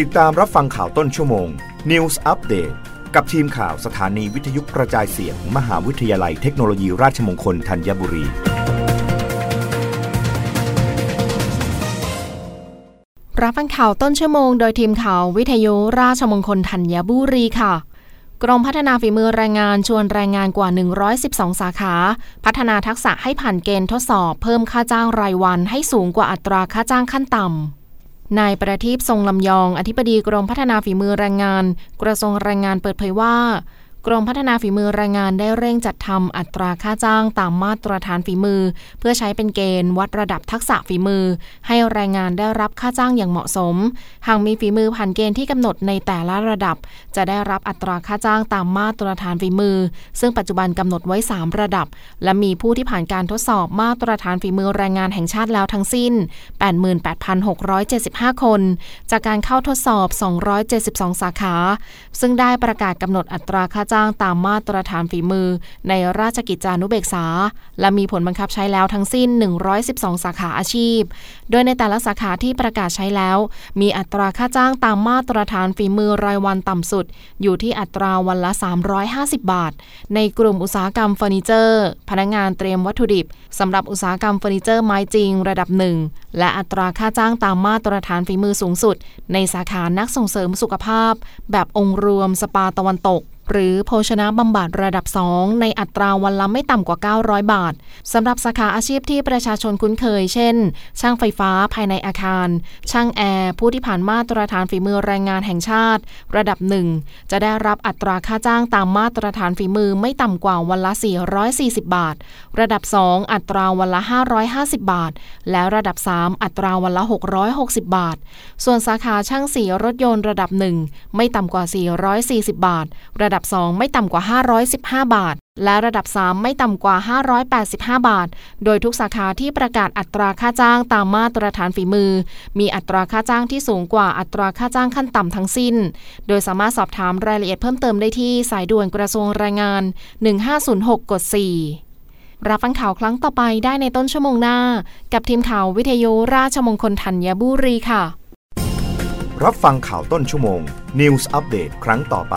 ติดตามรับฟังข่าวต้นชั่วโมง News Update กับทีมข่าวสถานีวิทยุกระจายเสียงมมหาวิทยาลัยเทคโนโลยีราชมงคลธัญบุรี รับฟังข่าวต้นชั่วโมงโดยทีมข่าววิทยุราชมงคลธัญบุรีค่ะกรมพัฒนาฝีมือแรงงานชวนแรงงานกว่า 112 สาขา พัฒนาทักษะให้ผ่านเกณฑ์ทดสอบ เพิ่มค่าจ้างรายวันให้สูงกว่าอัตราค่าจ้างขั้นต่ำ นายประทีปทรงลำยอง อธิบดีกรมพัฒนาฝีมือแรงงาน กระทรวงแรงงานเปิดเผยว่า กรมพัฒนาฝีมือแรงงานได้เร่งจัดทำอัตราค่าจ้างตามมาตรฐานฝีมือ เพื่อใช้เป็นเกณฑ์วัดระดับทักษะฝีมือ ให้แรงงานได้รับค่าจ้างอย่างเหมาะสม หากมีฝีมือผ่านเกณฑ์ที่กำหนดในแต่ละระดับ จะได้รับอัตราค่าจ้างตามมาตรฐานฝีมือ ซึ่งปัจจุบันกำหนดไว้ 3 ระดับ และมีผู้ที่ผ่านการทดสอบมาตรฐานฝีมือแรงงานแห่งชาติแล้วทั้งสิ้น 88,675 คน จากการเข้าทดสอบ 272 สาขา ซึ่งได้ประกาศกำหนดอัตราค่าจ้างตามมาตรฐานฝีมือ ในราชกิจจานุเบกษา และมีผลบังคับใช้แล้วทั้งสิ้น 112 สาขาอาชีพ โดยในแต่ละสาขาที่ประกาศใช้แล้ว มีอัตราค่าจ้างตามมาตรฐานฝีมือรายวันต่ำสุด อยู่ที่อัตราวันละ 350 บาท ในกลุ่มอุตสาหกรรมเฟอร์นิเจอร์ พนักงานเตรียมวัตถุดิบสำหรับอุตสาหกรรมเฟอร์นิเจอร์ไม้จริงระดับหนึ่งและอัตราค่าจ้างตามมาตรฐานฝีมือสูงสุด ในสาขานักส่งเสริมสุขภาพ แบบองค์รวมสปาตะวันตก หรือโภชนะบำบัดระดับ 2 ในอัตราวันละไม่ต่ำกว่า 900 บาทสำหรับสาขาอาชีพที่ประชาชนคุ้นเคย เช่น ช่างไฟฟ้าภายในอาคาร ช่างแอร์ ผู้ที่ผ่านมาตรฐานฝีมือแรงงานแห่งชาติ ระดับ 1 จะได้รับอัตราค่าจ้างตามมาตรฐานฝีมือไม่ต่ำกว่าวันละ 440 บาท ระดับ 2 อัตราวันละ 550 บาท และระดับ 3 อัตราวันละ 660 บาท ส่วนสาขาช่างสีรถยนต์ระดับ 1 ไม่ต่ำกว่า 440 บาท ระดับับ 2 ไม่ต่ำกว่า 515 บาท และระดับ 3 ไม่ต่ำกว่า 585 บาท โดยทุกสาขาที่ประกาศอัตราค่าจ้างตามมาตรฐานฝีมือ มีอัตราค่าจ้างที่สูงกว่าอัตราค่าจ้างขั้นต่ำทั้งสิ้น โดยสามารถสอบถามรายละเอียดเพิ่มเติมได้ที่สายด่วนกระทรวงแรงงาน 1506กด4รับฟังข่าวครั้งต่อไปได้ในต้นชั่วโมงหน้า กับทีมข่าววิทยุราชมงคลธัญบุรีค่ะ รับฟังข่าวต้นชั่วโมง News Update ครั้งต่อไป